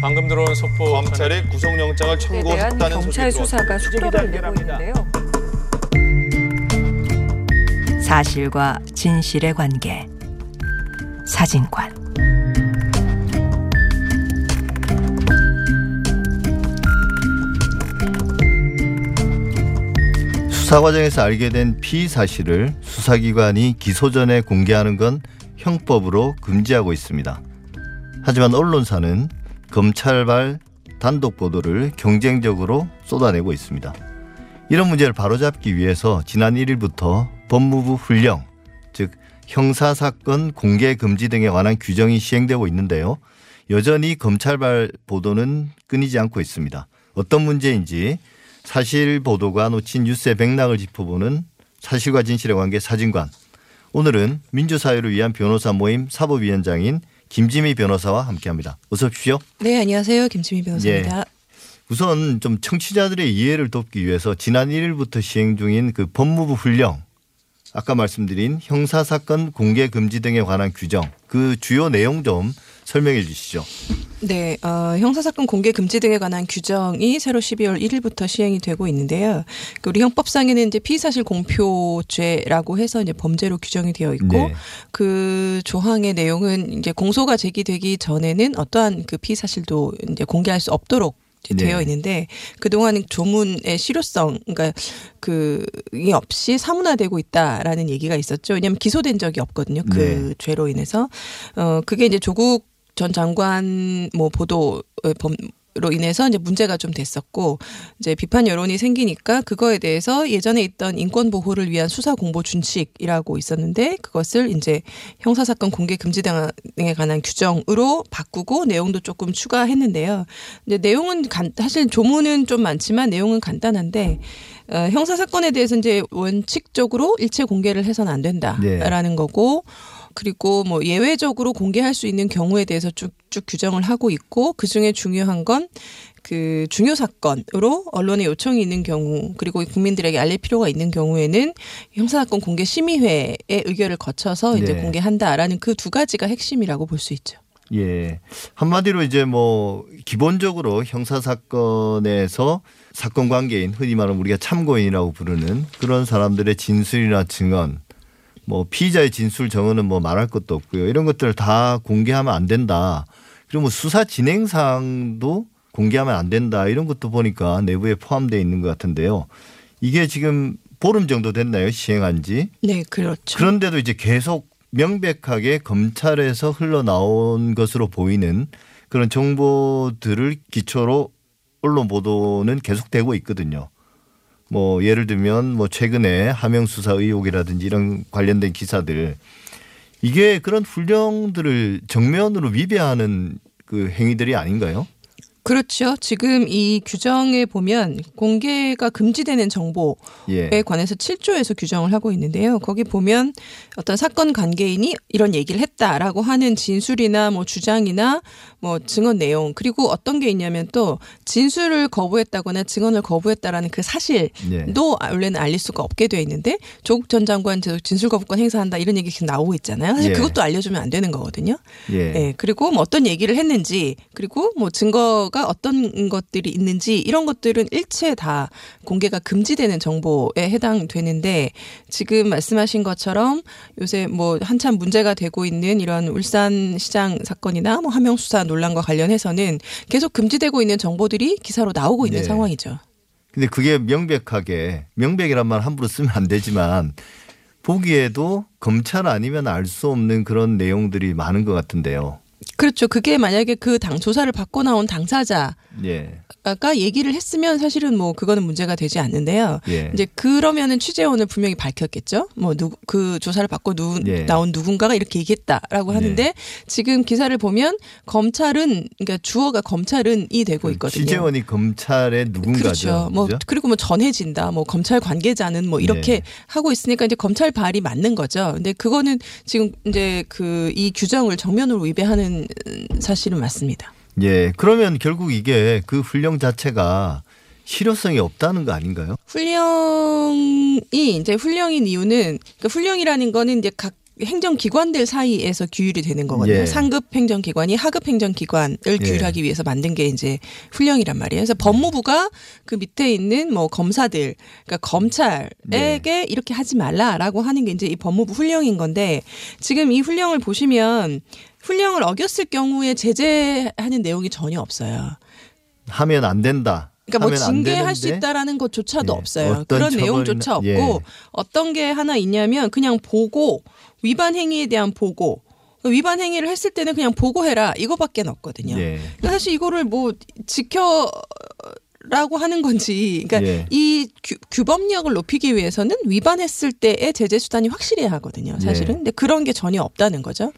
방금 들어온 속보 검찰이 구속영장을 청구했다는 소식이 수사가 속도를 내고 있는데요. 사실과 진실의 관계 사진관 수사 과정에서 알게 된 피의 사실을 수사기관이 기소 전에 공개하는 건 형법으로 금지하고 있습니다. 하지만 언론사는 검찰발 단독 보도를 경쟁적으로 쏟아내고 있습니다. 이런 문제를 바로잡기 위해서 지난 1일부터 법무부 훈령, 즉 형사사건 공개 금지 등에 관한 규정이 시행되고 있는데요. 여전히 검찰발 보도는 끊이지 않고 있습니다. 어떤 문제인지 사실 보도가 놓친 뉴스의 맥락을 짚어보는 사실과 진실의 관계 사진관. 오늘은 민주사회를 위한 변호사 모임 사법위원장인 김지미 변호사와 함께합니다. 어서 오십시오. 네, 안녕하세요. 김치미 변호사입니다. 우선 좀 청취자들의 이해를 돕기 위해서 지난 1일부터 시행 중인 그 법무부 훈령 아까 말씀드린 형사사건 공개 금지 등에 관한 규정 그 주요 내용 좀 설명해 주시죠. 네, 어, 형사사건 공개 금지 등에 관한 규정이 새로 12월 1일부터 시행이 되고 있는데요. 그 우리 형법상에는 이제 피의사실 공표죄라고 해서 이제 범죄로 규정이 되어 있고 네. 그 조항의 내용은 이제 공소가 제기되기 전에는 어떠한 그 피의사실도 이제 공개할 수 없도록 네. 되어 있는데 그동안 조문의 실효성 그러니까 그이 없이 사문화되고 있다라는 얘기가 있었죠. 왜냐하면 기소된 적이 없거든요. 그 네. 죄로 인해서 어 그게 이제 조국 전 장관 뭐 보도 범 로 인해서 이제 문제가 좀 됐었고 이제 비판 여론이 생기니까 그거에 대해서 예전에 있던 인권 보호를 위한 수사 공보 준칙이라고 있었는데 그것을 이제 형사 사건 공개 금지 등에 관한 규정으로 바꾸고 내용도 조금 추가했는데요. 근데 내용은 간, 사실 조문은 좀 많지만 내용은 간단한데 어, 형사 사건에 대해서 이제 원칙적으로 일체 공개를 해서는 안 된다라는 거고 그리고 뭐 예외적으로 공개할 수 있는 경우에 대해서 쭉쭉 규정을 하고 있고 그 중에 중요한 건그 중요 사건으로 언론에 요청이 있는 경우 그리고 국민들에게 알릴 필요가 있는 경우에는 형사사건 공개 심의회의 의결을 거쳐서 이제 네. 공개한다라는 그 두 가지가 핵심이라고 볼 수 있죠. 예. 한마디로 이제 뭐 기본적으로 형사 사건에서 사건 관계인 흔히 말하면 우리가 참고인이라고 부르는 그런 사람들의 진술이나 증언 뭐 피의자의 진술 정언은 뭐 말할 것도 없고요. 이런 것들을 다 공개하면 안 된다. 그리고 뭐 수사 진행 사항도 공개하면 안 된다. 이런 것도 보니까 내부에 포함되어 있는 것 같은데요. 이게 지금 보름 정도 됐나요? 시행한 지. 네, 그렇죠. 그런데도 이제 계속 명백하게 검찰에서 흘러나온 것으로 보이는 그런 정보들을 기초로 언론 보도는 계속되고 있거든요. 뭐 예를 들면 뭐 최근에 하명 수사 의혹이라든지 이런 관련된 기사들 이게 그런 훈령들을 정면으로 위배하는 그 행위들이 아닌가요? 그렇죠. 지금 이 규정에 보면 공개가 금지되는 정보에 예. 관해서 7조에서 규정을 하고 있는데요. 거기 보면 어떤 사건 관계인이 이런 얘기를 했다라고 하는 진술이나 뭐 주장이나 뭐 증언 내용 그리고 어떤 게 있냐면 또 진술을 거부했다거나 증언을 거부했다라는 그 사실도 예. 원래는 알릴 수가 없게 돼 있는데 조국 전 장관 저 진술 거부권 행사한다 이런 얘기 계속 나오고 있잖아요. 사실 예. 그것도 알려주면 안 되는 거거든요. 예. 네, 그리고 뭐 어떤 얘기를 했는지 그리고 뭐 증거 가 어떤 것들이 있는지 이런 것들은 일체 다 공개가 금지되는 정보에 해당되는데 지금 말씀하신 것처럼 요새 뭐 한참 문제가 되고 있는 이런 울산 시장 사건이나 뭐 하명 수사 논란과 관련해서는 계속 금지되고 있는 정보들이 기사로 나오고 있는 네. 상황이죠. 근데 그게 명백하게 명백이란 말 함부로 쓰면 안 되지만 보기에도 검찰 아니면 알 수 없는 그런 내용들이 많은 것 같은데요. 그렇죠. 그게 만약에 그 당 조사를 받고 나온 당사자 예. 아까 얘기를 했으면 사실은 뭐 그거는 문제가 되지 않는데요. 예. 이제 그러면은 취재원을 분명히 밝혔겠죠. 뭐 그 조사를 받고 누 예. 나온 누군가가 이렇게 얘기했다라고 하는데 네. 지금 기사를 보면 검찰은 그러니까 주어가 검찰은이 되고 있거든요. 취재원이 검찰의 누군가죠. 그렇죠. 뭐 그죠? 그리고 뭐 전해진다. 뭐 검찰 관계자는 뭐 이렇게 네. 하고 있으니까 이제 검찰 발이 맞는 거죠. 근데 그거는 지금 이제 그 이 규정을 정면으로 위배하는 사실은 맞습니다. 예. 그러면 결국 이게 그 훈령 자체가 실효성이 없다는 거 아닌가요? 훈령이 이제 훈령인 이유는 그 훈령이라는 거는 이제 각 행정기관들 사이에서 규율이 되는 거거든요. 예. 상급 행정기관이 하급 행정기관을 규율하기 위해서 만든 게 이제 훈령이란 말이에요. 그래서 법무부가 그 밑에 있는 뭐 검사들, 그러니까 검찰에게 이렇게 하지 말라라고 하는 게 이제 이 법무부 훈령인 건데 지금 이 훈령을 보시면 훈령을 어겼을 경우에 제재하는 내용이 전혀 없어요. 하면 안 된다. 그러니까 뭐 징계할 수 있다라는 것조차도 예, 없어요. 그런 내용조차 없고 예. 어떤 게 하나 있냐면 그냥 보고 위반 행위에 대한 보고 위반 행위를 했을 때는 그냥 보고해라 이거밖에 없거든요. 예. 그러니까 사실 이거를 뭐 지켜 라고 하는 건지, 그러니까 예. 이 규, 규범력을 높이기 위해서는 위반했을 때의 제재 수단이 확실해야 하거든요. 사실은, 예. 근데 그런 게 전혀 없다는 거죠.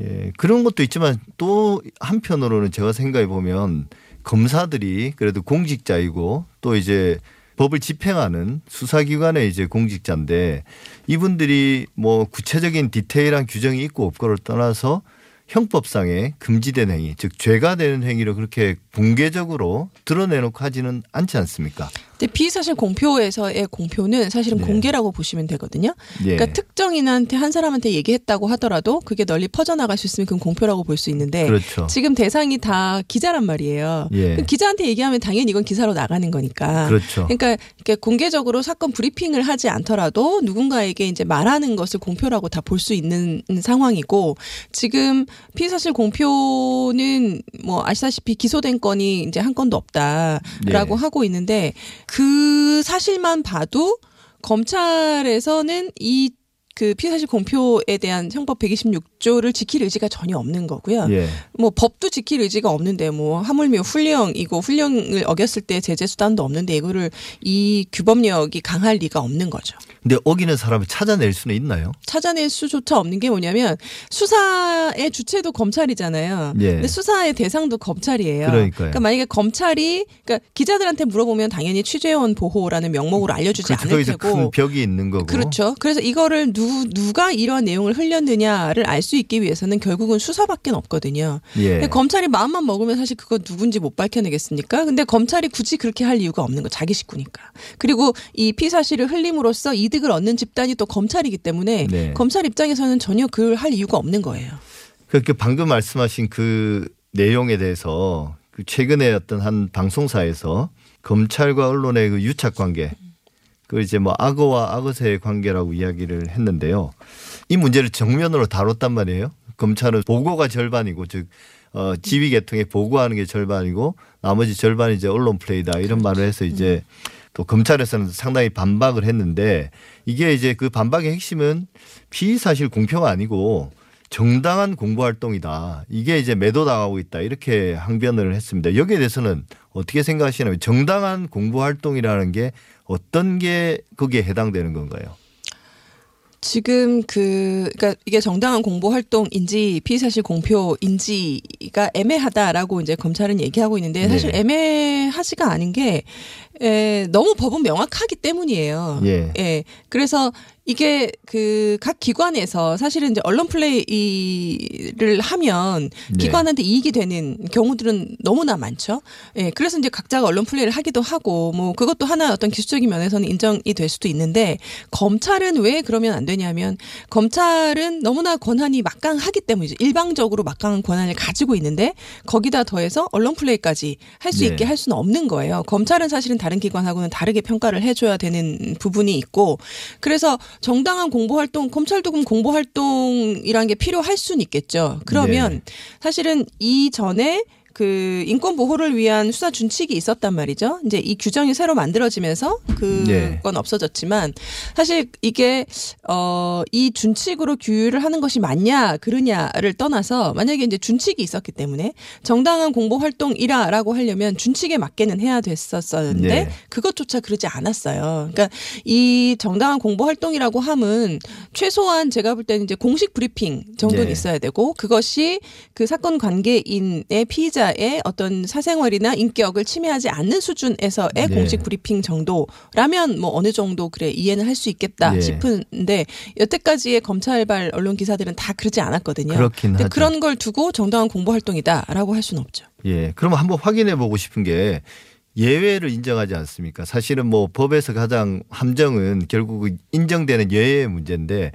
예, 그런 것도 있지만 또 한편으로는 제가 생각해 보면 검사들이 그래도 공직자이고 또 이제 법을 집행하는 수사기관의 이제 공직자인데 이분들이 뭐 구체적인 디테일한 규정이 있고 없고를 떠나서 형법상의 금지된 행위, 즉 죄가 되는 행위를 그렇게 공개적으로 드러내놓고 하지는 않지 않습니까? 근데 비사실 공표에서의 공표는 사실은 네. 공개라고 보시면 되거든요. 예. 그러니까 특정인한테 한 사람한테 얘기했다고 하더라도 그게 널리 퍼져나갈 수 있으면 그건 공표라고 볼 수 있는데 그렇죠. 지금 대상이 다 기자란 말이에요. 예. 그 기자한테 얘기하면 당연히 이건 기사로 나가는 거니까. 그렇죠. 그러니까 공개적으로 사건 브리핑을 하지 않더라도 누군가에게 이제 말하는 것을 공표라고 다 볼 수 있는 상황이고 지금 피의사실 공표는 뭐 아시다시피 기소된 건이 이제 한 건도 없다라고 예. 하고 있는데 그 사실만 봐도 검찰에서는 이 그 피의사실 공표에 대한 형법 126조를 지킬 의지가 전혀 없는 거고요. 예. 뭐 법도 지킬 의지가 없는데 뭐 하물며 훈령이고 훈령을 어겼을 때 제재 수단도 없는데 이거를 이 규범력이 강할 리가 없는 거죠. 근데 어기는 사람을 찾아낼 수는 있나요? 찾아낼 수조차 없는 게 뭐냐면 수사의 주체도 검찰이잖아요. 예. 근데 수사의 대상도 검찰이에요. 그러니까요. 러니까 만약에 검찰이 그러니까 기자들한테 물어보면 당연히 취재원 보호라는 명목으로 알려주지 그렇죠. 않을 거기서 테고 큰 벽이 있는 거고. 그렇죠. 그래서 이거를 누, 누가 이러한 내용을 흘렸느냐를 알 수 있기 위해서는 결국은 수사밖에 없거든요. 예. 검찰이 마음만 먹으면 사실 그거 누군지 못 밝혀내겠습니까? 근데 검찰이 굳이 그렇게 할 이유가 없는 거 자기 식구니까. 그리고 이 피사실을 흘림으로써 이득을 얻는 집단이 또 검찰이기 때문에 네. 검찰 입장에서는 전혀 그걸 할 이유가 없는 거예요. 그렇게 방금 말씀하신 그 내용에 대해서 그 최근에 어떤 한 방송사에서 검찰과 언론의 그 유착 관계, 그 이제 뭐 악어와 악어새의 관계라고 이야기를 했는데요. 이 문제를 정면으로 다뤘단 말이에요. 검찰은 보고가 절반이고 즉 어, 지휘 계통에 보고하는 게 절반이고 나머지 절반이 이제 언론 플레이다 이런 말을 해서 이제 또 검찰에서는 상당히 반박을 했는데 이게 이제 그 반박의 핵심은 피의 사실 공표가 아니고 정당한 공부 활동이다. 이게 이제 매도당하고 있다. 이렇게 항변을 했습니다. 여기에 대해서는 어떻게 생각하시나요? 정당한 공부 활동이라는 게 어떤 게 거기에 해당되는 건가요? 지금 그 그러니까 이게 정당한 공보 활동인지 피의사실 공표인지가 애매하다라고 이제 검찰은 얘기하고 있는데 사실 네. 애매하지가 않은 게 에, 너무 법은 명확하기 때문이에요. 예. 그래서 이게 그 각 기관에서 사실은 이제 언론 플레이를 하면 네. 기관한테 이익이 되는 경우들은 너무나 많죠. 예. 그래서 이제 각자가 언론 플레이를 하기도 하고 뭐 그것도 하나 어떤 기술적인 면에서는 인정이 될 수도 있는데 검찰은 왜 그러면 안 되냐면 검찰은 너무나 권한이 막강하기 때문이죠. 일방적으로 막강한 권한을 가지고 있는데 거기다 더해서 언론 플레이까지 할수 네. 있게 할 수는 없는 거예요. 검찰은 사실은 다른 기관하고는 다르게 평가를 해줘야 되는 부분이 있고 그래서 정당한 공보 활동, 검찰도 그럼 공보 활동이란 게 필요할 수는 있겠죠. 그러면 네. 사실은 이전에 그 인권 보호를 위한 수사 준칙이 있었단 말이죠. 이제 이 규정이 새로 만들어지면서 그건 네. 없어졌지만 사실 이게 어이 준칙으로 규율을 하는 것이 맞냐 그러냐를 떠나서 만약에 이제 준칙이 있었기 때문에 정당한 공보 활동이라라고 하려면 준칙에 맞게는 해야 됐었었는데 네. 그것조차 그러지 않았어요. 그러니까 이 정당한 공보 활동이라고 함은 최소한 제가 볼 때는 이제 공식 브리핑 정도는 네. 있어야 되고 그것이 그 사건 관계인의 피의자 의 어떤 사생활이나 인격을 침해하지 않는 수준에서의 네. 공식 브리핑 정도라면 뭐 어느 정도 그래 이해는 할 수 있겠다 예. 싶은데 여태까지의 검찰발 언론 기사들은 다 그러지 않았거든요. 그렇긴 하죠. 그런 걸 두고 정당한 공보 활동이다라고 할 수는 없죠. 예. 그럼 한번 확인해 보고 싶은 게 예외를 인정하지 않습니까? 사실은 뭐 법에서 가장 함정은 결국 인정되는 예외의 문제인데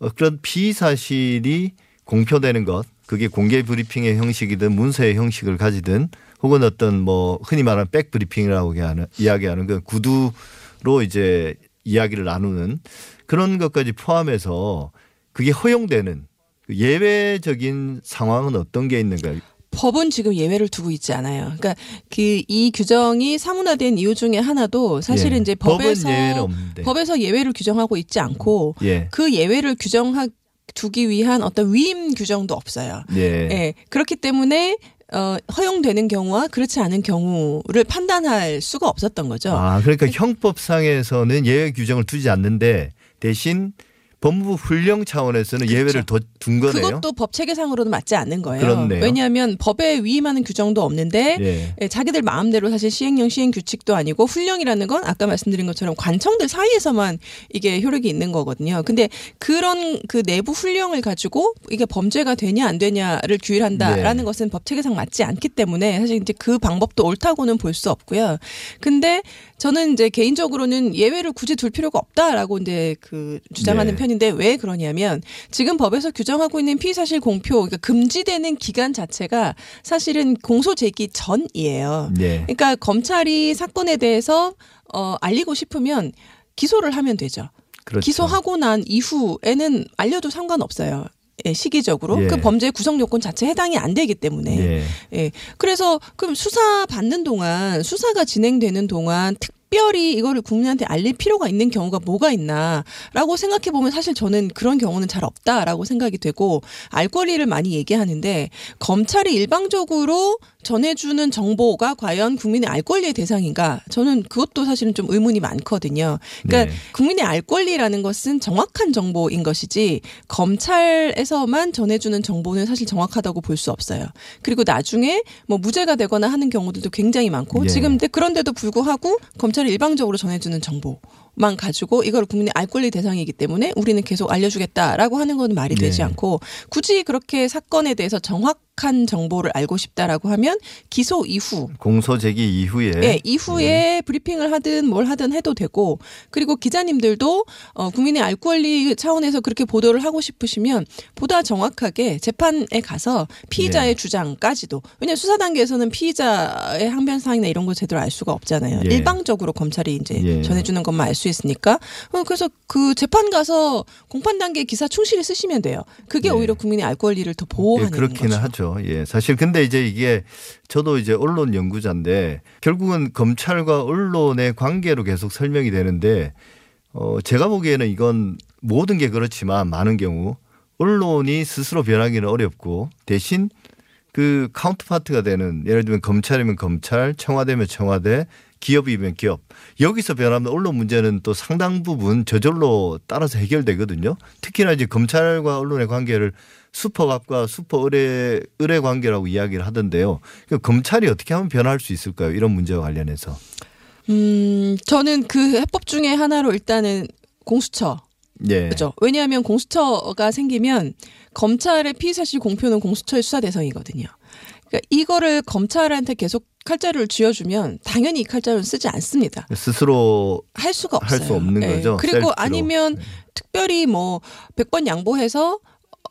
어, 그런 피의 사실이 공표되는 것 그게 공개 브리핑의 형식이든 문서의 형식을 가지든 혹은 어떤 뭐 흔히 말하는 백 브리핑이라고 하는 이야기하는 그 구두로 이제 이야기를 나누는 그런 것까지 포함해서 그게 허용되는 그 예외적인 상황은 어떤 게 있는가요? 법은 지금 예외를 두고 있지 않아요. 그러니까 그 이 규정이 사문화된 이유 중에 하나도 사실은 예. 이제 법에서 예외는 없는데. 법에서 예외를 규정하고 있지 않고 예. 그 예외를 규정하 두기 위한 어떤 위임 규정도 없어요. 예. 예. 그렇기 때문에 어, 허용되는 경우와 그렇지 않은 경우를 판단할 수가 없었던 거죠. 아, 그러니까 형법상에서는 예외 규정을 두지 않는데 대신 법무부 훈령 차원에서는 예외를 더둔 거네요. 그것도 법 체계상으로는 맞지 않는 거예요. 그렇네요. 왜냐하면 법에 위임하는 규정도 없는데 예. 예, 자기들 마음대로 사실 시행령 시행 규칙도 아니고 훈령이라는 건 아까 말씀드린 것처럼 관청들 사이에서만 이게 효력이 있는 거거든요. 근데 그런 그 내부 훈령을 가지고 이게 범죄가 되냐 안 되냐를 규율한다라는 네. 것은 법 체계상 맞지 않기 때문에 사실 이제 그 방법도 옳다고는 볼 수 없고요. 근데 저는 이제 개인적으로는 예외를 굳이 둘 필요가 없다라고 이제 그 주장하는 네. 편인데 왜 그러냐면 지금 법에서 규정하고 있는 피의 사실 공표 그러니까 금지되는 기간 자체가 사실은 공소 제기 전이에요. 예. 그러니까 검찰이 사건에 대해서 어 알리고 싶으면 기소를 하면 되죠. 그렇죠. 기소하고 난 이후에는 알려도 상관없어요. 예, 시기적으로 예. 그 범죄 구성 요건 자체 해당이 안 되기 때문에 예. 예. 그래서 그럼 수사 받는 동안 수사가 진행되는 동안 특별히 이거를 국민한테 알릴 필요가 있는 경우가 뭐가 있나라고 생각해 보면 사실 저는 그런 경우는 잘 없다라고 생각이 되고 알 권리를 많이 얘기하는데 검찰이 일방적으로 전해주는 정보가 과연 국민의 알 권리의 대상인가? 저는 그것도 사실은 좀 의문이 많거든요. 그러니까 네. 국민의 알 권리라는 것은 정확한 정보인 것이지 검찰에서만 전해주는 정보는 사실 정확하다고 볼 수 없어요. 그리고 나중에 뭐 무죄가 되거나 하는 경우들도 굉장히 많고 예. 지금 그런데도 불구하고 검찰이 일방적으로 전해주는 정보 만 가지고 이걸 국민의 알 권리 대상이기 때문에 우리는 계속 알려주겠다라고 하는 건 말이 되지 네. 않고 굳이 그렇게 사건에 대해서 정확 한 정보를 알고 싶다라고 하면 기소 이후 공소 제기 이후에 예, 이후에 브리핑을 하든 뭘 하든 해도 되고 그리고 기자님들도 어, 국민의 알 권리 차원에서 그렇게 보도를 하고 싶으시면 보다 정확하게 재판에 가서 피의자의 예. 주장까지도 왜냐 면 수사 단계에서는 피의자의 항변 사항이나 이런 걸 제대로 알 수가 없잖아요. 예. 일방적으로 검찰이 이제 예. 전해주는 것만 알 수 있으니까 어, 그래서 그 재판 가서 공판 단계 기사 충실히 쓰시면 돼요. 그게 예. 오히려 국민의 알 권리를 더 예, 보호하는 그렇기는 거죠. 하죠. 예. 사실 근데 이제 이게 저도 이제 언론 연구자인데 결국은 검찰과 언론의 관계로 계속 설명이 되는데 어 제가 보기에는 이건 모든 게 그렇지만 많은 경우 언론이 스스로 변하기는 어렵고 대신 그 카운트파트가 되는 예를 들면 검찰이면 검찰, 청와대면 청와대, 기업이면 기업. 여기서 변하면 언론 문제는 또 상당 부분 저절로 따라서 해결되거든요. 특히나 이제 검찰과 언론의 관계를 수퍼갑과 수퍼 의뢰 의뢰 관계라고 이야기를 하던데요. 그 검찰이 어떻게 하면 변할 수 있을까요? 이런 문제와 관련해서. 음, 저는 그 해법 중에 하나로 일단은 공수처 예. 그렇죠. 왜냐하면 공수처가 생기면 검찰의 피의사실 공표는 공수처의 수사 대상이거든요. 그러니까 이거를 검찰한테 계속 칼자루를 쥐어주면 당연히 이 칼자루는 쓰지 않습니다. 스스로 할 수가 할 없어요. 수 없는 예. 거죠. 그리고 셀프로. 아니면 네. 특별히 뭐 100번 양보해서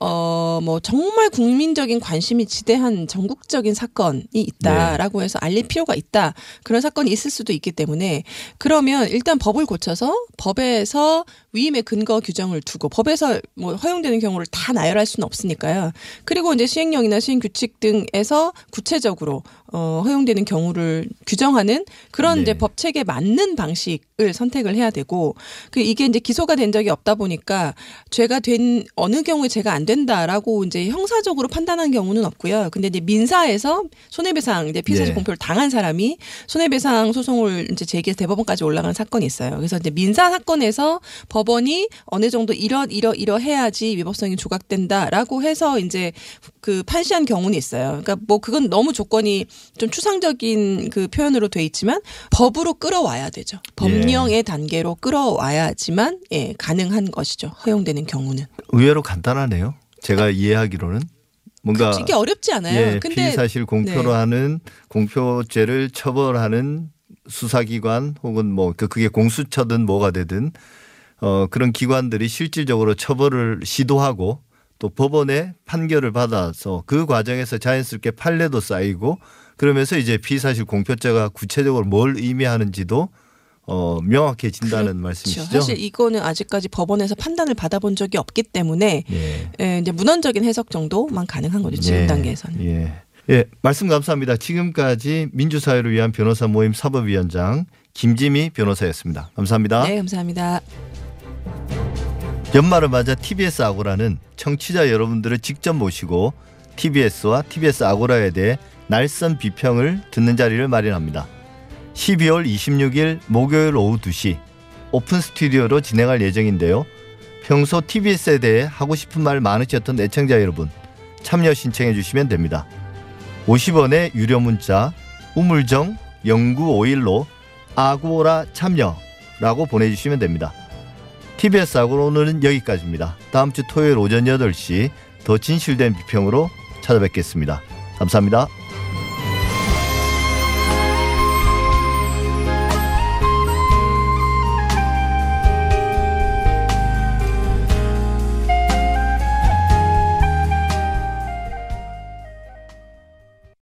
어, 뭐, 정말 국민적인 관심이 지대한 전국적인 사건이 네. 있다라고 해서 알릴 필요가 있다. 그런 사건이 있을 수도 있기 때문에 그러면 일단 법을 고쳐서 법에서 위임의 근거 규정을 두고 법에서 뭐 허용되는 경우를 다 나열할 수는 없으니까요. 그리고 이제 시행령이나 시행 규칙 등에서 구체적으로 어, 허용되는 경우를 규정하는 그런 네. 이제 법 체계에 맞는 방식을 선택을 해야 되고 그 이게 이제 기소가 된 적이 없다 보니까 죄가 된 어느 경우에 죄가 안 된다라고 이제 형사적으로 판단한 경우는 없고요. 근데 이제 민사에서 손해배상 이제 피의사실 네. 공표를 당한 사람이 손해배상 소송을 이제 제기해서 대법원까지 올라간 사건이 있어요. 그래서 이제 민사 사건에서 법원이 어느 정도 이러 이러 이러 해야지 위법성이 조각된다라고 해서 이제 그 판시한 경우는 있어요. 그러니까 뭐 그건 너무 조건이 좀 추상적인 그 표현으로 돼 있지만 법으로 끌어와야 되죠. 법령의 단계로 끌어와야지만 예 가능한 것이죠. 허용되는 경우는. 의외로 간단하네요. 제가 이해하기로는 뭔가 이게 어렵지 않아요. 예, 근데 피의사실 공표로 네. 하는 공표죄를 처벌하는 수사기관 혹은 뭐 그- 그게 공수처든 뭐가 되든 어, 그런 기관들이 실질적으로 처벌을 시도하고 또 법원의 판결을 받아서 그 과정에서 자연스럽게 판례도 쌓이고 그러면서 이제 피사실 공표죄가 구체적으로 뭘 의미하는지도 어, 명확해진다는 말씀이시죠. 그렇죠. 사실 이거는 아직까지 법원에서 판단을 받아본 적이 없기 때문에 예. 예, 이제 문헌적인 해석 정도만 가능한 거죠 지금 예. 단계에서는. 예. 예, 말씀 감사합니다. 지금까지 민주사회를 위한 변호사 모임 사법위원장 김지미 변호사였습니다. 감사합니다. 네, 감사합니다. 연말을 맞아 TBS 아고라는 청취자 여러분들을 직접 모시고 TBS와 TBS 아고라에 대해 날선 비평을 듣는 자리를 마련합니다. 12월 26일 목요일 오후 2시 오픈 스튜디오로 진행할 예정인데요. 평소 TBS에 대해 하고 싶은 말 많으셨던 애청자 여러분 참여 신청해 주시면 됩니다. 50원의 유료 문자 우물정 0951로 아고라 참여라고 보내주시면 됩니다. TBS 아고라 오늘은 여기까지입니다. 다음 주 토요일 오전 8시 더 진실된 비평으로 찾아뵙겠습니다. 감사합니다.